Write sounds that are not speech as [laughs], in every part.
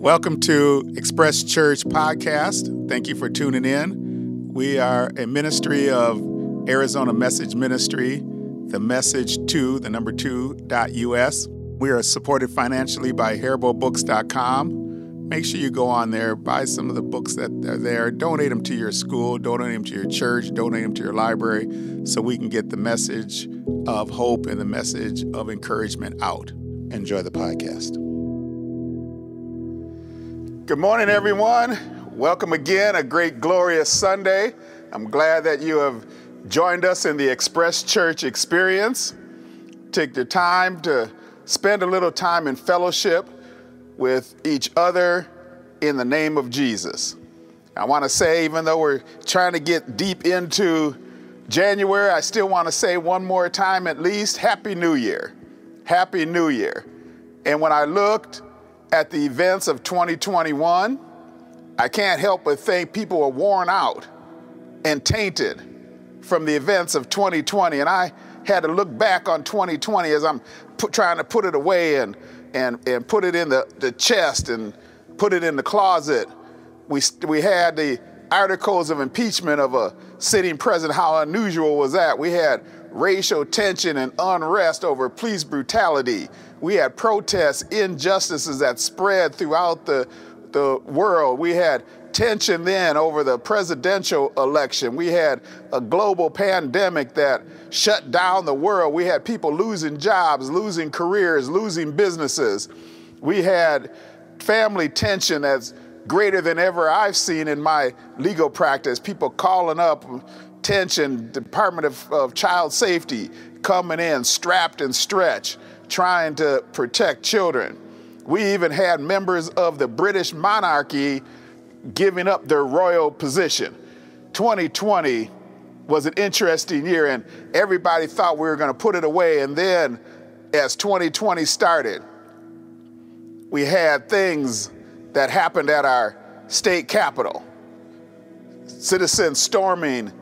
Welcome to Express Church Podcast. Thank you for tuning in. We are a ministry of Arizona Message Ministry, the message to the number two dot US. We are supported financially by HariboBooks.com. Make sure you go on there, buy some of the books that are there, donate them to your school, donate them to your church, donate them to your library, so we can get the message of hope and the message of encouragement out. Enjoy the podcast. Good morning, everyone. Welcome again, a great, glorious Sunday. I'm glad that you have joined us in the Express Church experience. Take the time to spend a little time in fellowship with each other in the name of Jesus. I want to say, even though we're trying to get deep into January, I still want to say one more time at least Happy New Year. Happy New Year. And when I looked at the events of 2021, I can't help but think people are worn out and tainted from the events of 2020. And I had to look back on 2020 as I'm put, trying to put it away and, and, and put it in the, the chest and put it in the closet. We, we had the articles of impeachment of a sitting president. How unusual was that? We had racial tension and unrest over police brutality. We had protests, injustices that spread throughout the, the world. We had tension then over the presidential election. We had a global pandemic that shut down the world. We had people losing jobs, losing careers, losing businesses. We had family tension that's greater than ever I've seen in my legal practice. People calling up tension, Department of, of Child Safety coming in strapped and stretched trying to protect children. We even had members of the British monarchy giving up their royal position. 2020 was an interesting year, and everybody thought we were going to put it away. And then, as 2020 started, we had things that happened at our state capitol. Citizens storming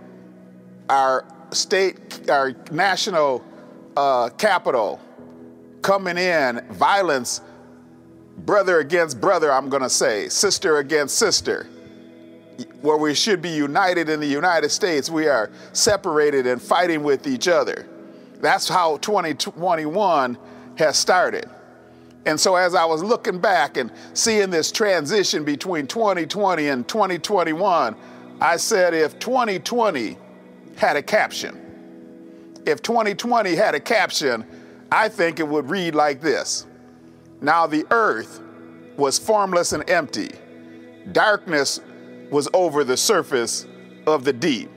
our state, our national uh, capital, coming in, violence, brother against brother, I'm going to say, sister against sister. Where we should be united in the United States, we are separated and fighting with each other. That's how 2021 has started. And so, as I was looking back and seeing this transition between 2020 and 2021, I said, if 2020 had a caption, if 2020 had a caption, I think it would read like this Now the earth was formless and empty, darkness was over the surface of the deep,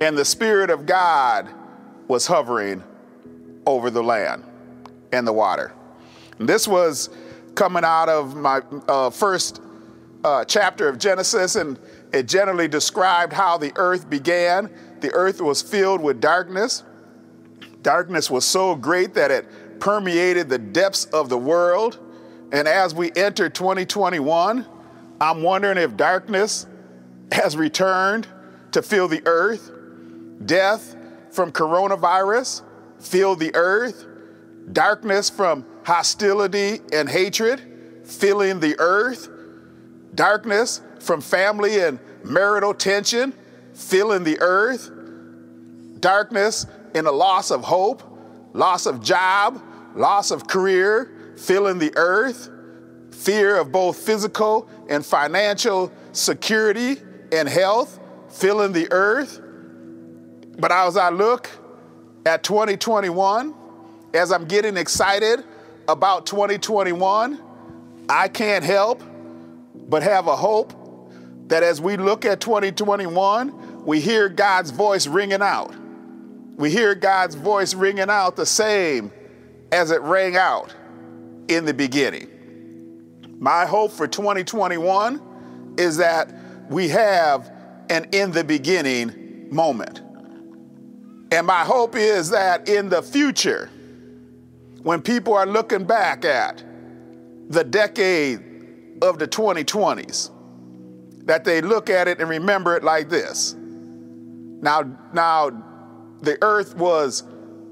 and the Spirit of God was hovering over the land and the water. And this was coming out of my uh, first uh, chapter of Genesis, and it generally described how the earth began. The earth was filled with darkness Darkness was so great that it permeated the depths of the world. And as we enter 2021, I'm wondering if darkness has returned to fill the earth. Death from coronavirus filled the earth. Darkness from hostility and hatred filling the earth. Darkness from family and marital tension filling the earth. Darkness in a loss of hope, loss of job, loss of career, filling the earth, fear of both physical and financial security and health, filling the earth. But as I look at 2021, as I'm getting excited about 2021, I can't help but have a hope that as we look at 2021, we hear God's voice ringing out we hear God's voice ringing out the same as it rang out in the beginning. My hope for 2021 is that we have an in the beginning moment. And my hope is that in the future, when people are looking back at the decade of the 2020s, that they look at it and remember it like this. Now, now the earth was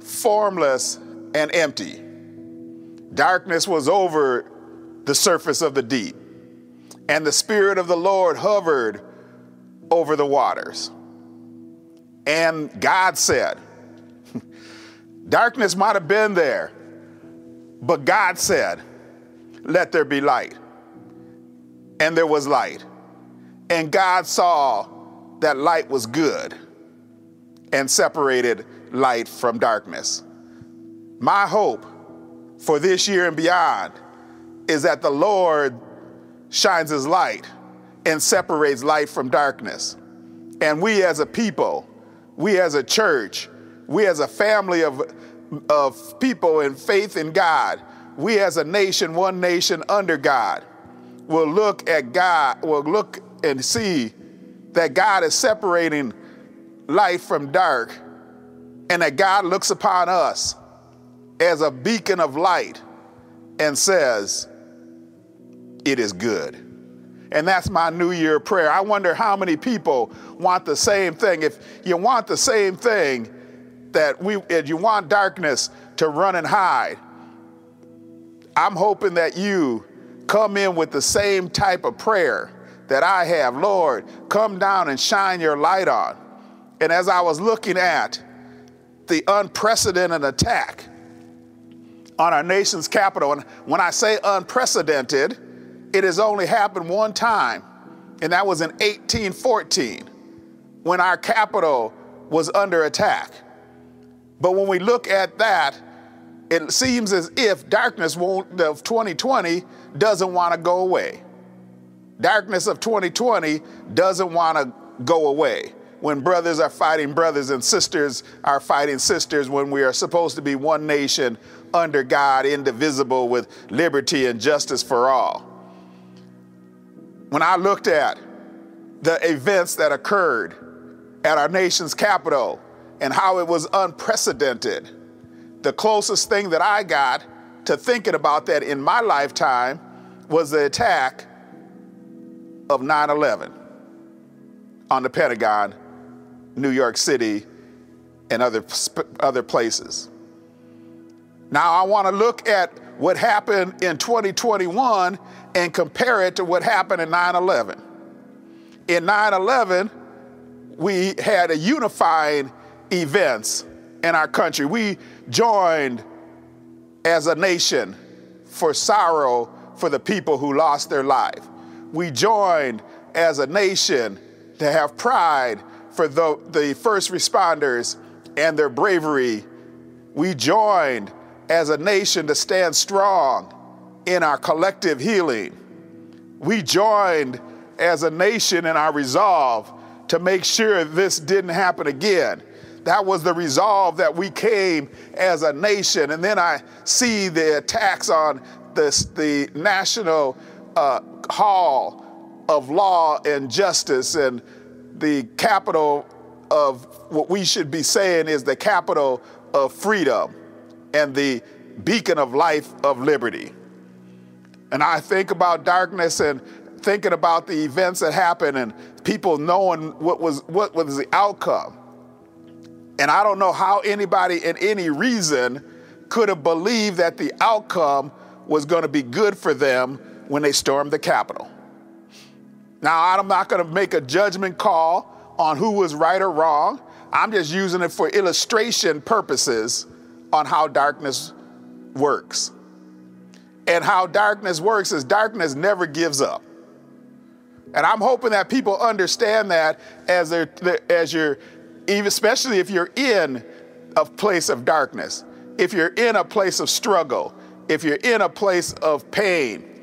formless and empty. Darkness was over the surface of the deep. and the Spirit of the Lord hovered over the waters. And God said, [laughs] Darkness might have been there, but God said, Let there be light. And there was light. And God saw that light was good and separated light from darkness. My hope for this year and beyond is that the Lord shines his light and separates light from darkness. And we as a people, we as a church, we as a family of, of people in faith in God, we as a nation, one nation under God, will look at God, will look and see that God is separating light from dark, and that God looks upon us as a beacon of light and says, It is good. And that's my New Year prayer. I wonder how many people want the same thing. If you want the same thing, that we, if you want darkness to run and hide, I'm hoping that you come in with the same type of prayer that I have. Lord, come down and shine your light on. And as I was looking at the unprecedented attack on our nation's capital, and when I say unprecedented, it has only happened one time, and that was in 1814 when our capital was under attack. But when we look at that, it seems as if darkness of 2020 doesn't want to go away. Darkness of 2020 doesn't want to go away. When brothers are fighting brothers and sisters are fighting sisters, when we are supposed to be one nation under God, indivisible with liberty and justice for all. When I looked at the events that occurred at our nation's capital and how it was unprecedented, the closest thing that I got to thinking about that in my lifetime was the attack of 9 11 on the Pentagon, New York City, and other, other places. Now, I want to look at what happened in 2021 and compare it to what happened in 9 11. In 9 11, we had a unifying events in our country. We joined as a nation for sorrow for the people who lost their life. We joined as a nation to have pride for the, the first responders and their bravery. We joined as a nation to stand strong in our collective healing. We joined as a nation in our resolve to make sure this didn't happen again. That was the resolve that we came as a nation. And then I see the attacks on this, the National uh, Hall of Law and Justice and the capital of what we should be saying is the capital of freedom and the beacon of life of liberty. And I think about darkness and thinking about the events that happened and people knowing what was what was the outcome. And I don't know how anybody in any reason could have believed that the outcome was going to be good for them when they stormed the Capitol. Now, I'm not going to make a judgment call on who was right or wrong. I'm just using it for illustration purposes on how darkness works. And how darkness works is darkness never gives up. And I'm hoping that people understand that as they're, as you're, even especially if you're in a place of darkness, if you're in a place of struggle, if you're in a place of pain,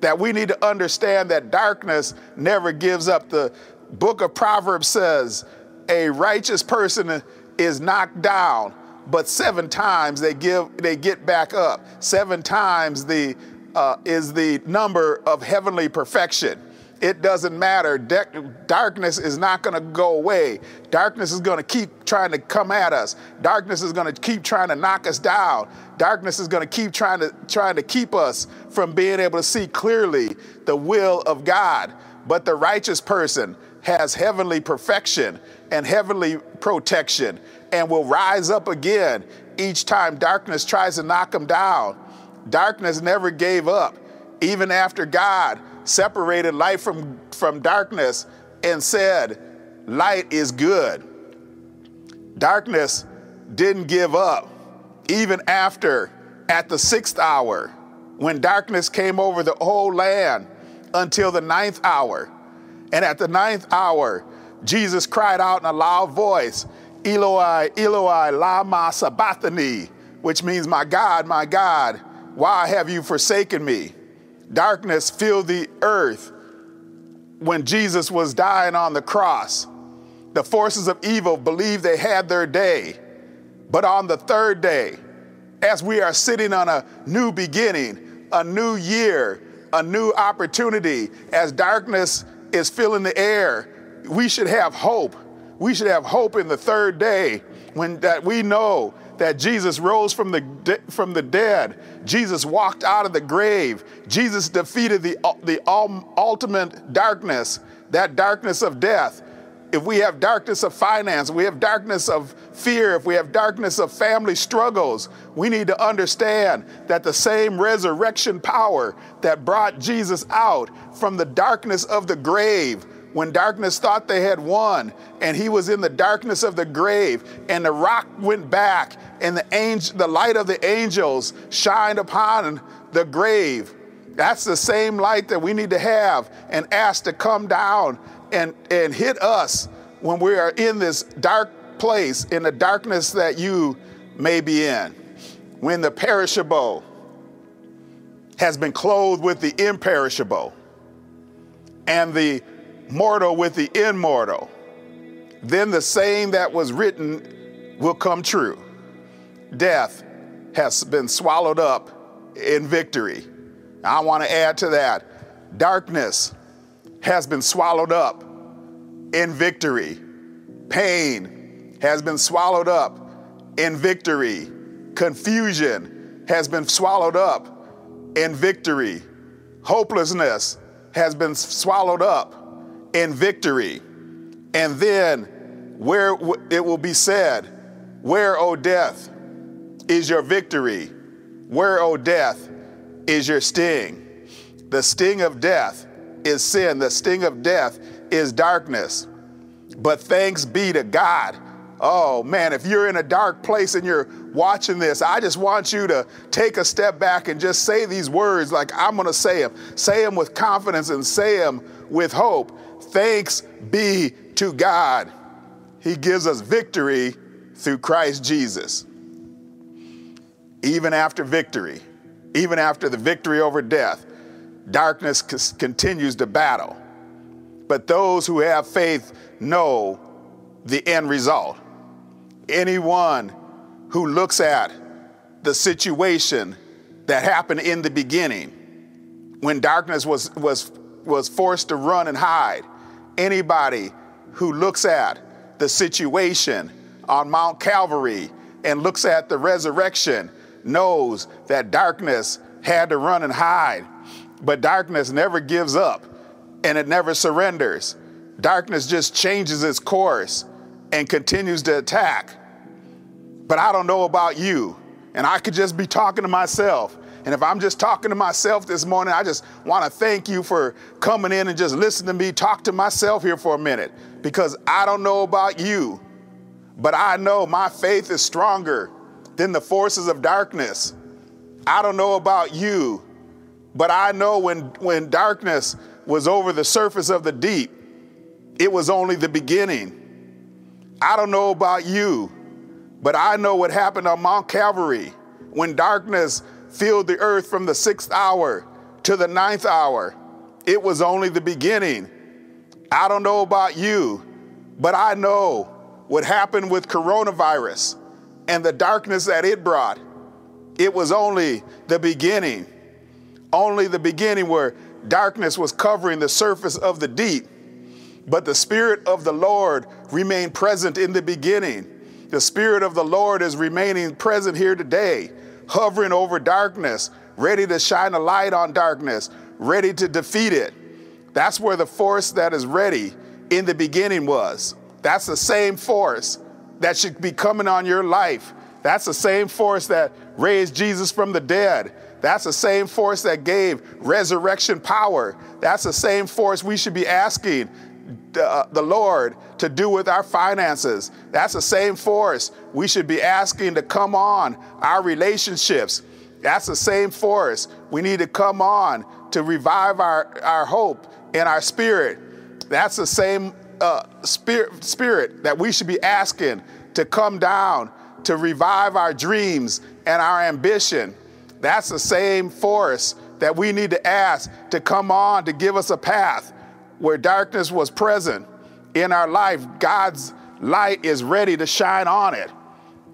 that we need to understand that darkness never gives up. The book of Proverbs says, a righteous person is knocked down, but seven times they give they get back up. Seven times the uh, is the number of heavenly perfection. It doesn't matter. De- darkness is not going to go away. Darkness is going to keep trying to come at us. Darkness is going to keep trying to knock us down. Darkness is going to keep trying to trying to keep us from being able to see clearly the will of God. But the righteous person has heavenly perfection and heavenly protection and will rise up again each time darkness tries to knock him down. Darkness never gave up, even after God separated light from, from darkness and said, Light is good. Darkness didn't give up, even after, at the sixth hour, when darkness came over the whole land until the ninth hour. And at the ninth hour, Jesus cried out in a loud voice, Eloi, Eloi, lama sabachthani, which means, My God, my God, why have you forsaken me? Darkness filled the earth when Jesus was dying on the cross. The forces of evil believed they had their day. But on the third day, as we are sitting on a new beginning, a new year, a new opportunity, as darkness is filling the air, we should have hope. We should have hope in the third day when that we know that Jesus rose from the, de- from the dead. Jesus walked out of the grave. Jesus defeated the, uh, the ultimate darkness, that darkness of death. If we have darkness of finance, we have darkness of fear, if we have darkness of family struggles, we need to understand that the same resurrection power that brought Jesus out from the darkness of the grave when darkness thought they had won and he was in the darkness of the grave and the rock went back and the angel, the light of the angels shined upon the grave. That's the same light that we need to have and ask to come down and, and hit us when we are in this dark place, in the darkness that you may be in. When the perishable has been clothed with the imperishable and the mortal with the immortal, then the saying that was written will come true. Death has been swallowed up in victory. I want to add to that darkness has been swallowed up in victory. Pain has been swallowed up in victory. Confusion has been swallowed up in victory. Hopelessness has been swallowed up in victory. And then where it will be said, Where, O death, is your victory? Where, O death, is your sting? The sting of death is sin, the sting of death is darkness. But thanks be to God. Oh man, if you're in a dark place and you're watching this, I just want you to take a step back and just say these words like I'm going to say them. Say them with confidence and say them with hope. Thanks be to God. He gives us victory through Christ Jesus. Even after victory, even after the victory over death, darkness c- continues to battle. But those who have faith know the end result. Anyone who looks at the situation that happened in the beginning when darkness was, was, was forced to run and hide, anybody who looks at the situation on Mount Calvary and looks at the resurrection knows that darkness had to run and hide. But darkness never gives up and it never surrenders. Darkness just changes its course and continues to attack. But I don't know about you, and I could just be talking to myself. And if I'm just talking to myself this morning, I just want to thank you for coming in and just listening to me talk to myself here for a minute because I don't know about you, but I know my faith is stronger than the forces of darkness. I don't know about you, but I know when, when darkness was over the surface of the deep, it was only the beginning. I don't know about you, but I know what happened on Mount Calvary when darkness filled the earth from the sixth hour to the ninth hour. It was only the beginning. I don't know about you, but I know what happened with coronavirus and the darkness that it brought. It was only the beginning, only the beginning where darkness was covering the surface of the deep. But the Spirit of the Lord remained present in the beginning. The Spirit of the Lord is remaining present here today hovering over darkness, ready to shine a light on darkness, ready to defeat it. That's where the force that is ready in the beginning was. That's the same force that should be coming on your life. That's the same force that raised Jesus from the dead. That's the same force that gave resurrection power. That's the same force we should be asking uh, the, Lord to do with our finances. That's the same force we should be asking to come on our relationships. That's the same force we need to come on to revive our, our hope in our spirit. That's the same uh, spirit, spirit that we should be asking to come down to revive our dreams and our ambition. That's the same force that we need to ask to come on to give us a path where darkness was present in our life. God's light is ready to shine on it.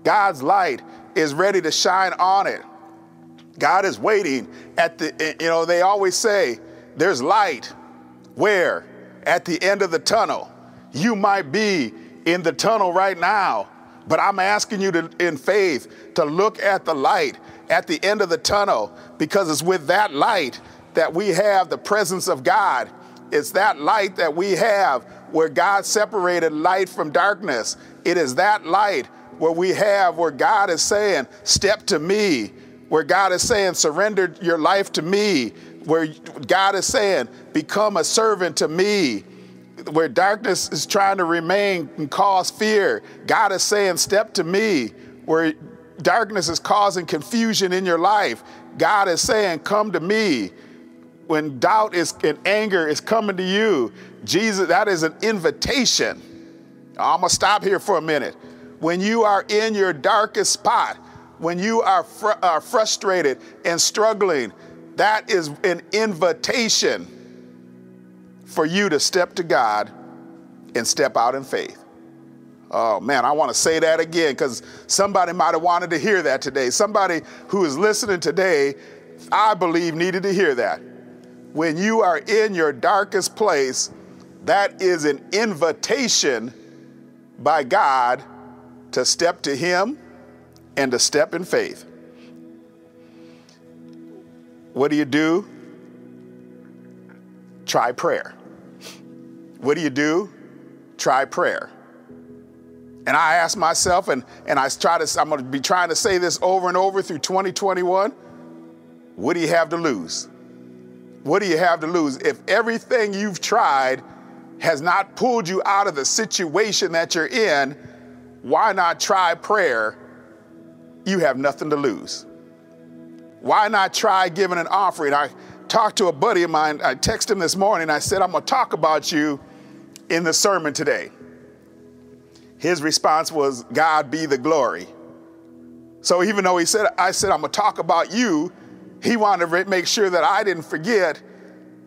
God's light is ready to shine on it. God is waiting at the, you know, they always say there's light. Where? At the end of the tunnel. You might be in the tunnel right now, but I'm asking you to, in faith, to look at the light at the end of the tunnel because it's with that light that we have the presence of God. It's that light that we have where God separated light from darkness. It is that light where we have where God is saying, Step to me, where God is saying, Surrender your life to me, where God is saying, Become a servant to me where darkness is trying to remain and cause fear, God is saying, Step to me. Where darkness is causing confusion in your life, God is saying, Come to me. When doubt is and anger is coming to you, Jesus, that is an invitation. I'm gonna stop here for a minute. When you are in your darkest spot, when you are, fr- are frustrated and struggling, that is an invitation for you to step to God and step out in faith. Oh man, I want to say that again because somebody might have wanted to hear that today. Somebody who is listening today, I believe, needed to hear that. When you are in your darkest place, that is an invitation by God to step to Him and to step in faith. What do you do? Try prayer. What do you do? Try prayer. And I ask myself, and, and I try to, I'm going to be trying to say this over and over through 2021. What do you have to lose? What do you have to lose? If everything you've tried has not pulled you out of the situation that you're in, why not try prayer? You have nothing to lose. Why not try giving an offering? I talked to a buddy of mine. I texted him this morning. I said, I'm going to talk about you in the sermon today. His response was, God be the glory. So even though he said, I said, I'm gonna talk about you, he wanted to make sure that I didn't forget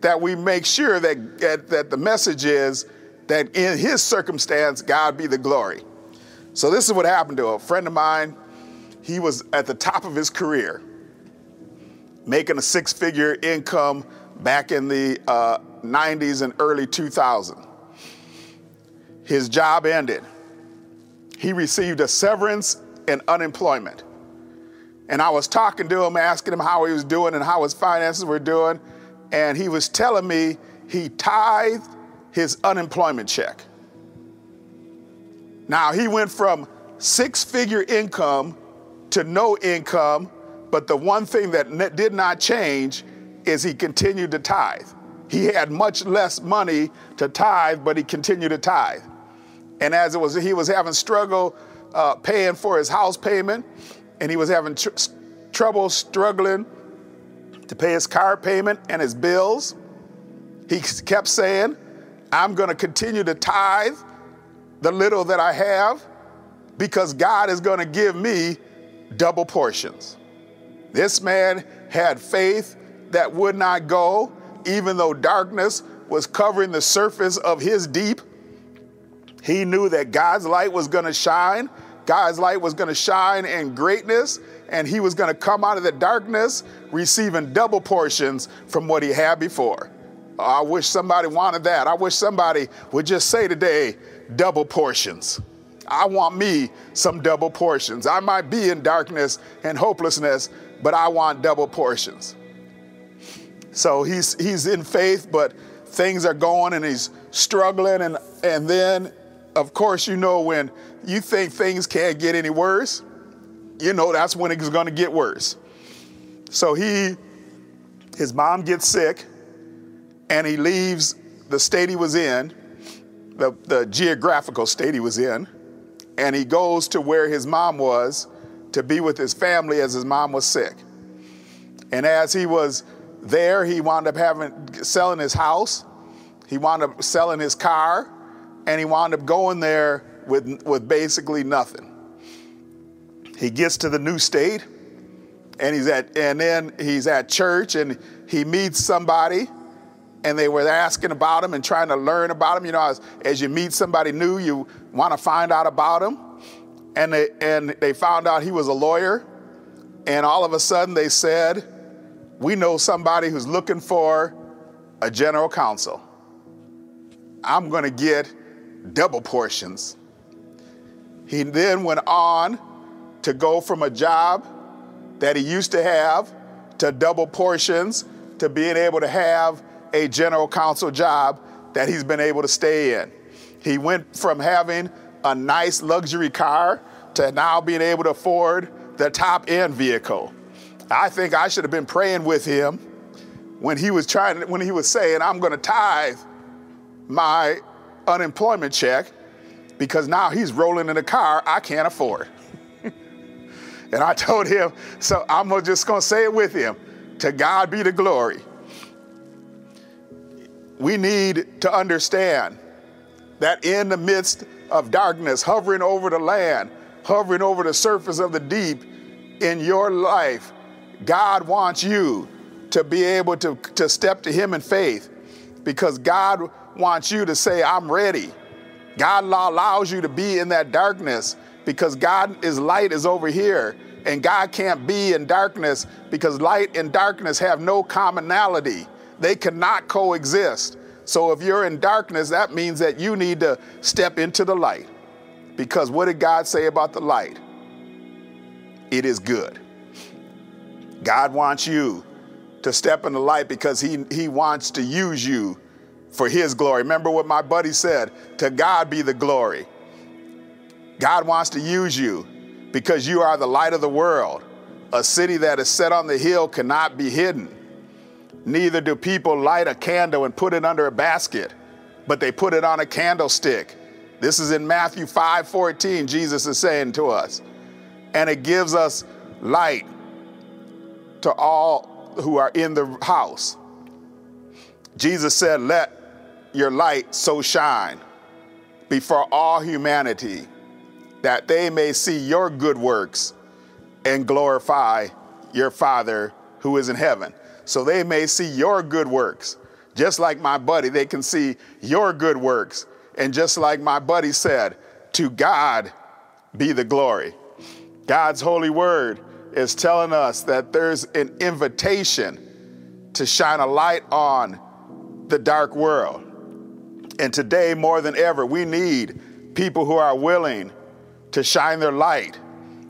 that we make sure that, that, the message is that in his circumstance, God be the glory. So this is what happened to a friend of mine. He was at the top of his career, making a six figure income back in the uh, 90s and early 2000s his job ended. He received a severance and unemployment. And I was talking to him, asking him how he was doing and how his finances were doing. And he was telling me he tithed his unemployment check. Now, he went from six figure income to no income, but the one thing that did not change is he continued to tithe. He had much less money to tithe, but he continued to tithe. And as it was, he was having struggle uh, paying for his house payment, and he was having tr- trouble struggling to pay his car payment and his bills. He kept saying, I'm going to continue to tithe the little that I have because God is going to give me double portions. This man had faith that would not go, even though darkness was covering the surface of his deep. He knew that God's light was going to shine. God's light was going to shine in greatness, and he was going to come out of the darkness receiving double portions from what he had before. I wish somebody wanted that. I wish somebody would just say today, double portions. I want me some double portions. I might be in darkness and hopelessness, but I want double portions. So he's he's in faith, but things are going and he's struggling and and then of course, you know when you think things can't get any worse, you know that's when it's going to get worse. So he, his mom gets sick, and he leaves the state he was in, the, the geographical state he was in, and he goes to where his mom was to be with his family as his mom was sick. And as he was there, he wound up having selling his house, he wound up selling his car, and he wound up going there with, with basically nothing. He gets to the new state, and he's at and then he's at church and he meets somebody and they were asking about him and trying to learn about him. You know, as, as you meet somebody new, you want to find out about him. And they, and they found out he was a lawyer. And all of a sudden they said, We know somebody who's looking for a general counsel. I'm going to get double portions. He then went on to go from a job that he used to have to double portions to being able to have a general counsel job that he's been able to stay in. He went from having a nice luxury car to now being able to afford the top end vehicle. I think I should have been praying with him when he was trying when he was saying I'm going to tithe my unemployment check because now he's rolling in a car I can't afford. [laughs] and I told him, so I'm just going to say it with him. To God be the glory we need to understand that in the midst of darkness, hovering over the land, hovering over the surface of the deep in your life, God wants you to be able to, to step to Him in faith because God wants you to say, I'm ready. God allows you to be in that darkness because God is light is over here and God can't be in darkness because light and darkness have no commonality. They cannot coexist. So if you're in darkness, that means that you need to step into the light. Because what did God say about the light? It is good. God wants you to step in the light because he, he wants to use you for his glory. Remember what my buddy said to God be the glory. God wants to use you because you are the light of the world. A city that is set on the hill cannot be hidden. Neither do people light a candle and put it under a basket, but they put it on a candlestick. This is in Matthew 5 14, Jesus is saying to us. And it gives us light to all who are in the house. Jesus said, Let your light so shine before all humanity that they may see your good works and glorify your Father who is in heaven so they may see your good works. Just like my buddy, they can see your good works. And just like my buddy said, to God be the glory. God's holy word is telling us that there's an invitation to shine a light on the dark world. And today, more than ever, we need people who are willing to shine their light,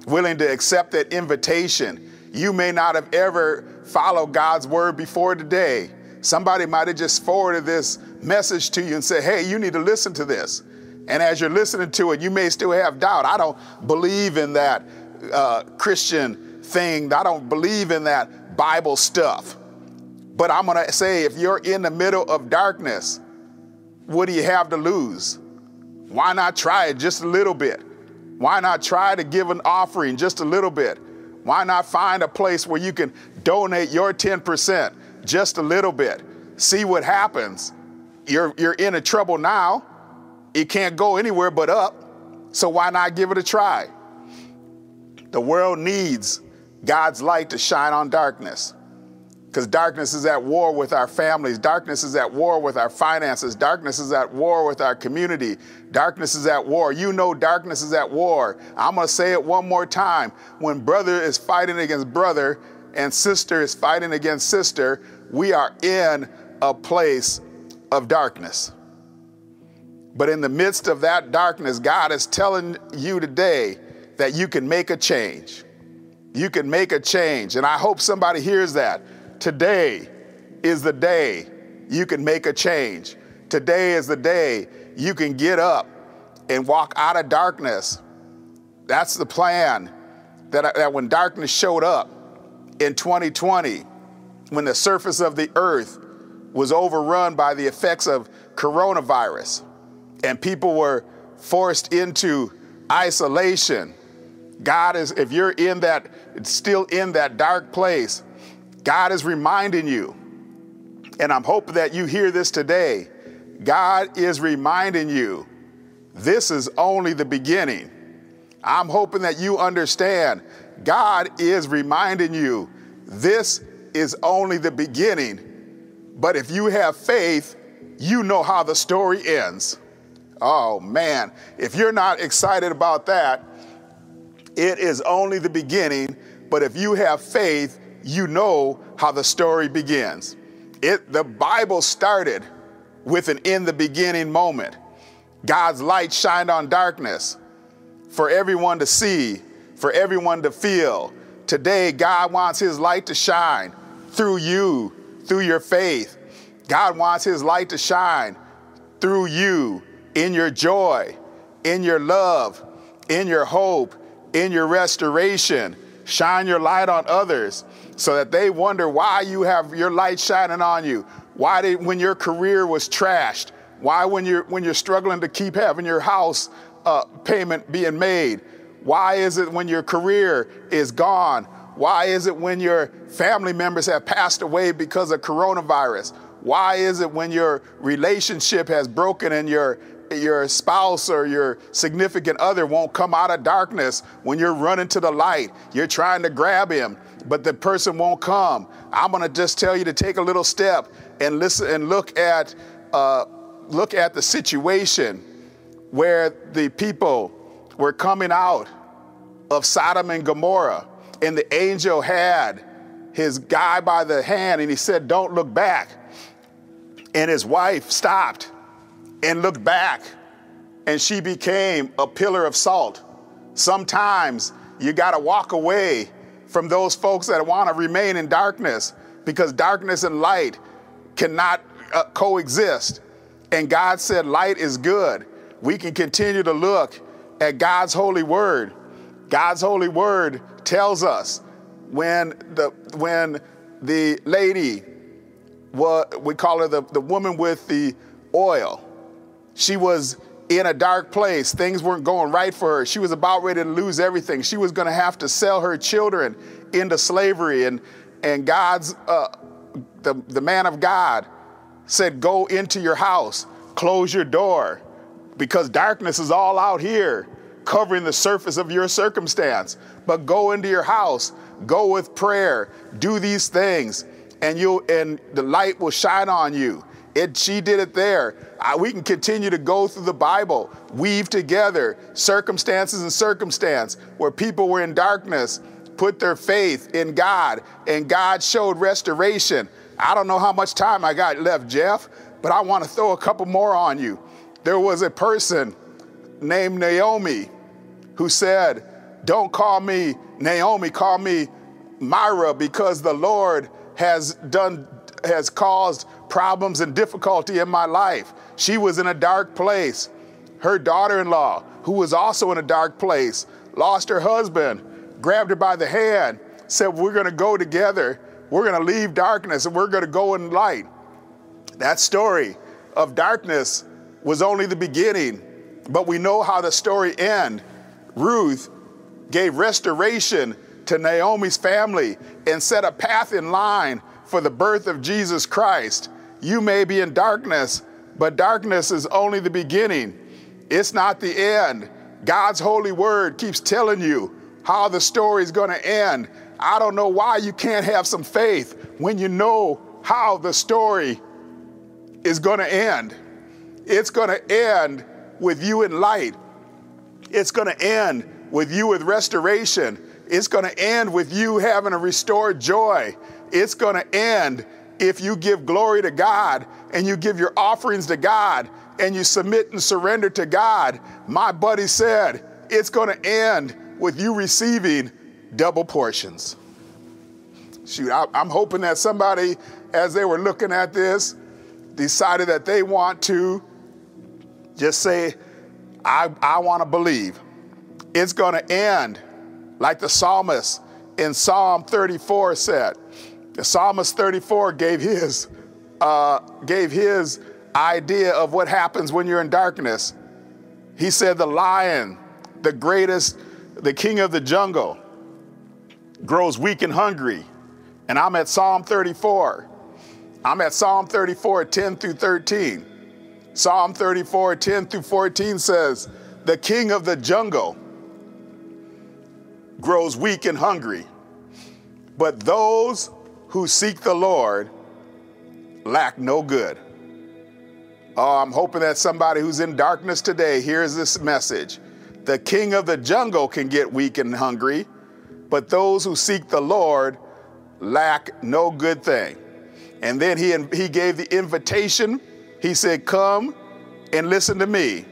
willing to accept that invitation. You may not have ever followed God's word before today, somebody might have just forwarded this message to you and said, hey, you need to listen to this. And as you're listening to it, you may still have doubt. I don't believe in that uh, Christian thing. I don't believe in that Bible stuff. But I'm going to say if you're in the middle of darkness, what do you have to lose? Why not try it just a little bit? Why not try to give an offering just a little bit? Why not find a place where you can donate your 10%, just a little bit? See what happens. You're, you're in a trouble now. It can't go anywhere but up. So why not give it a try? The world needs God's light to shine on darkness because darkness is at war with our families. Darkness is at war with our finances. Darkness is at war with our community. Darkness is at war. You know, darkness is at war. I'm going to say it one more time. When brother is fighting against brother and sister is fighting against sister, we are in a place of darkness. But in the midst of that darkness, God is telling you today that you can make a change. You can make a change. And I hope somebody hears that Today is the day you can make a change. Today is the day you can get up and walk out of darkness. That's the plan. That, that when darkness showed up, in 2020 when the surface of the earth was overrun by the effects of coronavirus and people were forced into isolation. God is, if you're in that, still in that dark place, God is reminding you, and I'm hoping that you hear this today. God is reminding you, this is only the beginning. I'm hoping that you understand, God is reminding you, this is only the beginning. But if you have faith, you know how the story ends. Oh man, if you're not excited about that, it is only the beginning. But if you have faith, you know how the story begins. It, the Bible started with an in the beginning moment. God's light shined on darkness for everyone to see, for everyone to feel. Today, God wants His light to shine through you, through your faith. God wants His light to shine through you in your joy, in your love, in your hope, in your restoration. Shine your light on others so that they wonder why you have your light shining on you. Why did when your career was trashed? Why when you're when you're struggling to keep having your house uh, payment being made? Why is it when your career is gone? Why is it when your family members have passed away because of coronavirus? Why is it when your relationship has broken and your your spouse or your significant other won't come out of darkness when you're running to the light? You're trying to grab him, but the person won't come. I'm going to just tell you to take a little step and listen and look at uh, look at the situation where the people were coming out of Sodom and Gomorrah, and the angel had his guy by the hand, and he said, "Don't look back." And his wife stopped and looked back, and she became a pillar of salt. Sometimes you got to walk away from those folks that want to remain in darkness because darkness and light cannot uh, coexist. And God said, Light is good. We can continue to look at God's holy word. God's holy word tells us when the, when the lady, what we call her the, the woman with the oil, she was in a dark place. Things weren't going right for her. She was about ready to lose everything. She was going to have to sell her children into slavery. And, and God's, uh, the, the man of God said, Go into your house, close your door, because darkness is all out here covering the surface of your circumstance. But go into your house, go with prayer, do these things, and you and the light will shine on you. It, she did it there. I, we can continue to go through the Bible, weave together circumstances and circumstance where people were in darkness, put their faith in God, and God showed restoration. I don't know how much time I got left, Jeff, but I want to throw a couple more on you. There was a person named Naomi who said, Don't call me Naomi, call me Myra, because the Lord has done has caused problems and difficulty in my life. She was in a dark place. Her daughter-in-law, who was also in a dark place, lost her husband, grabbed her by the hand, said, We're gonna go together we're going to leave darkness and we're going to go in light. That story of darkness was only the beginning, but we know how the story ends. Ruth gave restoration to Naomi's family and set a path in line for the birth of Jesus Christ. You may be in darkness, but darkness is only the beginning. It's not the end. God's holy word keeps telling you how the story is going to end I don't know why you can't have some faith when you know how the story is going to end. It's going to end with you in light. It's going to end with you with restoration. It's going to end with you having a restored joy. It's going to end if you give glory to God and you give your offerings to God and you submit and surrender to God. My buddy said, it's going to end with you receiving double portions. Shoot, I, I'm hoping that somebody, as they were looking at this, decided that they want to just say, I, I want to believe. It's going to end like the psalmist in Psalm 34 said. Psalmist 34 gave his, uh, gave his idea of what happens when you're in darkness. He said, The lion, the greatest, the king of the jungle, grows weak and hungry. And I'm at Psalm 34. I'm at Psalm 34, 10 through 13. Psalm 34, 10 through 14 says, The king of the jungle grows weak and hungry, but those who seek the Lord lack no good. Oh, I'm hoping that somebody who's in darkness today hears this message. The king of the jungle can get weak and hungry, but those who seek the Lord lack no good thing. And then he, he gave the invitation. He said, Come and listen to me,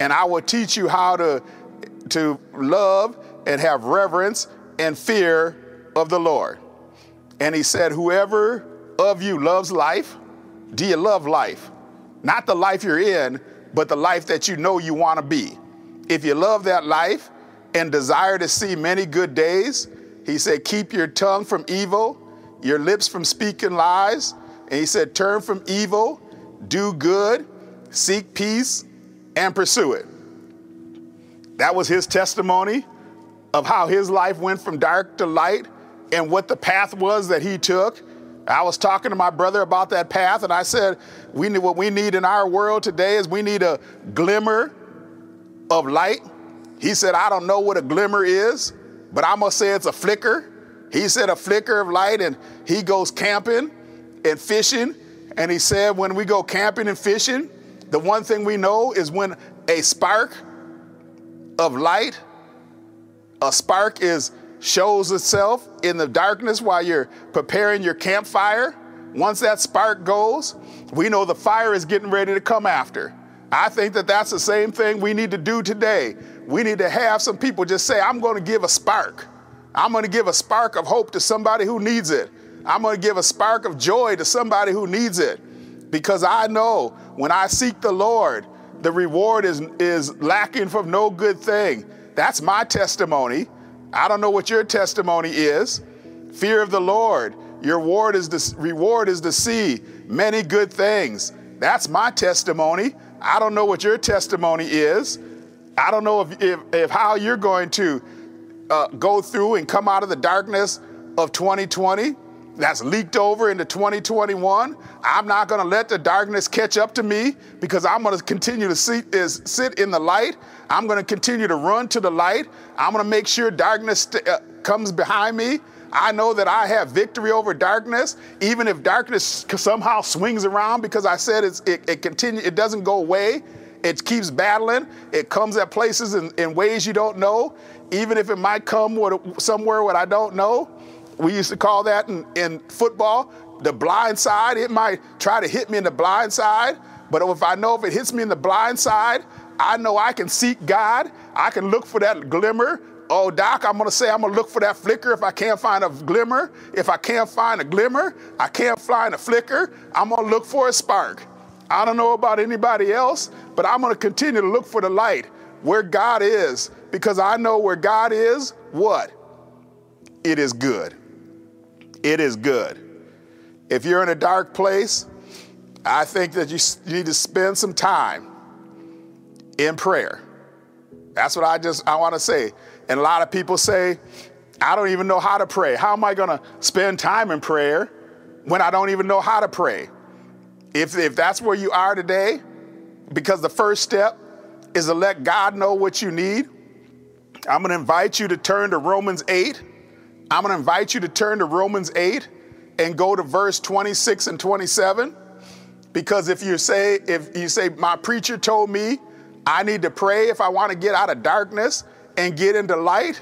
and I will teach you how to, to love and have reverence and fear of the Lord. And he said, Whoever of you loves life, do you love life? Not the life you're in, but the life that you know you want to be. If you love that life and desire to see many good days, he said, Keep your tongue from evil, your lips from speaking lies. And he said, Turn from evil, do good, seek peace, and pursue it. That was his testimony of how his life went from dark to light and what the path was that he took. I was talking to my brother about that path, and I said, we need, what we need in our world today is we need a glimmer of light. He said, I don't know what a glimmer is, but I'm gonna say it's a flicker. He said a flicker of light, and he goes camping and fishing. And he said, when we go camping and fishing, the one thing we know is when a spark of light, a spark is shows itself in the darkness while you're preparing your campfire. Once that spark goes, we know the fire is getting ready to come after. I think that that's the same thing we need to do today. We need to have some people just say, I'm going to give a spark. I'm going to give a spark of hope to somebody who needs it. I'm going to give a spark of joy to somebody who needs it. Because I know when I seek the Lord, the reward is, is lacking from no good thing. That's my testimony. I don't know what your testimony is. Fear of the Lord. Your reward is to, reward is to see many good things. That's my testimony. I don't know what your testimony is. I don't know if, if, if how you're going to uh, go through and come out of the darkness of 2020 that's leaked over into 2021. I'm not going to let the darkness catch up to me because I'm going to continue to sit, is, sit in the light. I'm going to continue to run to the light. I'm going to make sure darkness st- uh, comes behind me. I know that I have victory over darkness, even if darkness somehow swings around because I said it, it continue, it doesn't go away. It keeps battling. It comes at places in, in ways you don't know, even if it might come with, somewhere what I don't know. We used to call that in, in football the blind side. It might try to hit me in the blind side, but if I know if it hits me in the blind side, I know I can seek God. I can look for that glimmer. Oh, Doc, I'm gonna say I'm gonna look for that flicker if I can't find a glimmer. If I can't find a glimmer, I can't find a flicker, I'm gonna look for a spark. I don't know about anybody else, but I'm gonna continue to look for the light where God is because I know where God is, what? It is good. It is good. If you're in a dark place, I think that you need to spend some time in prayer. That's what I just I want to say. And a lot of people say, I don't even know how to pray. How am I going to spend time in prayer when I don't even know how to pray? If, if that's where you are today, because the first step is to let God know what you need, I'm going to invite you to turn to Romans 8 I'm going to invite you to turn to Romans 8 and go to verse 26 and 27 because if you say if you say my preacher told me I need to pray if I want to get out of darkness and get into light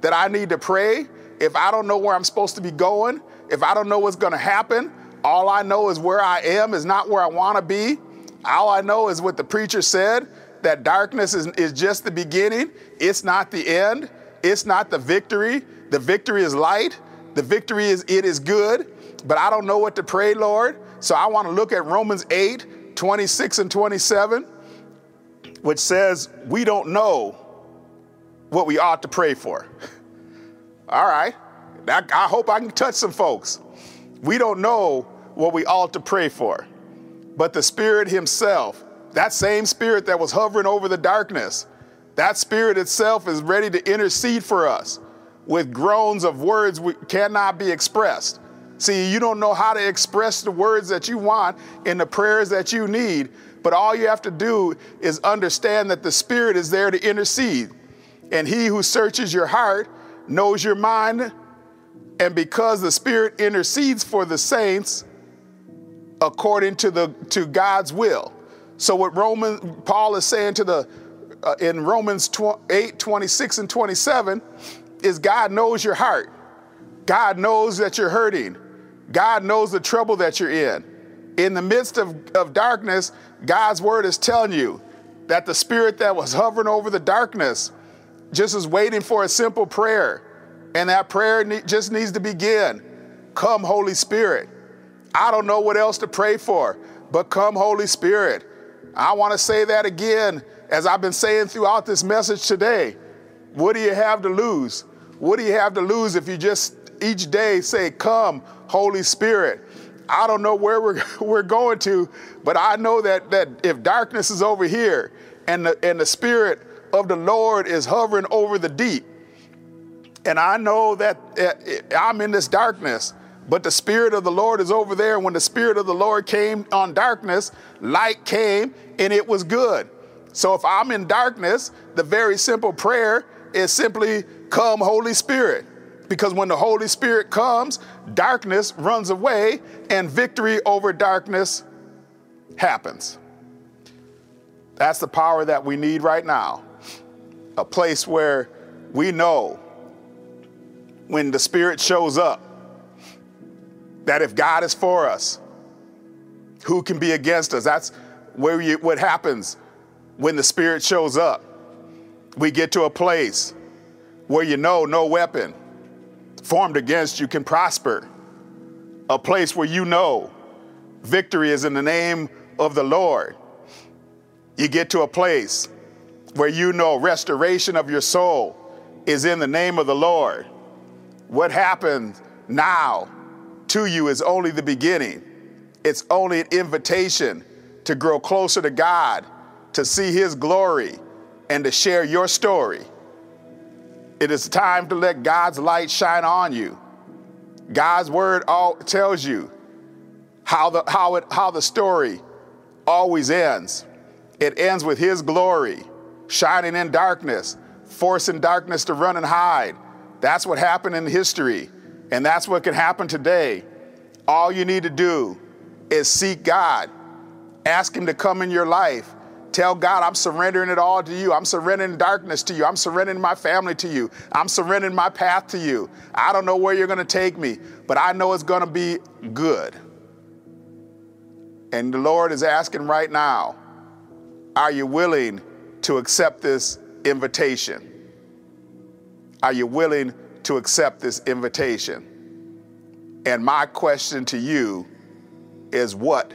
that I need to pray. If I don't know where I'm supposed to be going if I don't know what's going to happen all I know is where I am is not where I want to be. All I know is what the preacher said that darkness is, is just the beginning. It's not the end. It's not the victory. The victory is light. The victory is it is good, but I don't know what to pray, Lord. So I want to look at Romans 8, 26 and 27, which says, We don't know what we ought to pray for. [laughs] All right. I hope I can touch some folks. We don't know what we ought to pray for, but the Spirit Himself, that same Spirit that was hovering over the darkness, that Spirit itself is ready to intercede for us with groans of words we cannot be expressed. See, you don't know how to express the words that you want in the prayers that you need, but all you have to do is understand that the Spirit is there to intercede. And He who searches your heart knows your mind. And because the Spirit intercedes for the saints according to, the, to God's will. So, what Roman Paul is saying to the uh, in Romans 8, 26 and 27 is God knows your heart. God knows that you're hurting. God knows the trouble that you're in. In the midst of, of darkness, God's word is telling you that the spirit that was hovering over the darkness just is waiting for a simple prayer. And that prayer ne- just needs to begin. Come, Holy Spirit. I don't know what else to pray for, but come, Holy Spirit. I want to say that again, as I've been saying throughout this message today. What do you have to lose? What do you have to lose if you just each day say, Come, Holy Spirit? I don't know where we're, [laughs] we're going to, but I know that, that if darkness is over here and the, and the Spirit of the Lord is hovering over the deep, and I know that uh, I'm in this darkness, but the Spirit of the Lord is over there. When the Spirit of the Lord came on darkness, light came and it was good. So if I'm in darkness, the very simple prayer is simply, Come, Holy Spirit. Because when the Holy Spirit comes, darkness runs away and victory over darkness happens. That's the power that we need right now. A place where we know when the Spirit shows up that if God is for us, who can be against us? That's where you, what happens when the Spirit shows up. We get to a place where you know no weapon formed against you can prosper. A place where you know victory is in the name of the Lord. You get to a place where you know restoration of your soul is in the name of the Lord. What happens now to you is only the beginning. It's only an invitation to grow closer to God, to see His glory, and to share your story. It is time to let God's light shine on you. God's word all tells you how the, how, it, how the story always ends. It ends with His glory shining in darkness, forcing darkness to run and hide. That's what happened in history, and that's what can happen today. All you need to do is seek God, ask Him to come in your life, Tell God, I'm surrendering it all to you. I'm surrendering darkness to you. I'm surrendering my family to you. I'm surrendering my path to you. I don't know where you're going to take me, but I know it's going to be good. And the Lord is asking right now are you willing to accept this invitation? Are you willing to accept this invitation? And my question to you is what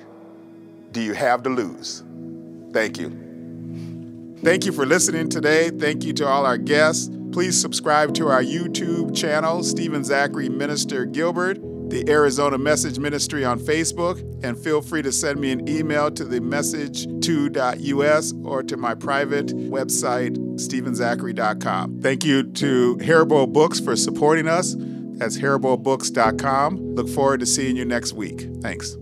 do you have to lose? Thank you. Thank you for listening today. Thank you to all our guests. Please subscribe to our YouTube channel, Stephen Zachary Minister Gilbert, the Arizona Message Ministry on Facebook, and feel free to send me an email to the message2.us or to my private website, stephenzachary.com. Thank you to Haribo Books for supporting us. That's haribobooks.com. Look forward to seeing you next week. Thanks.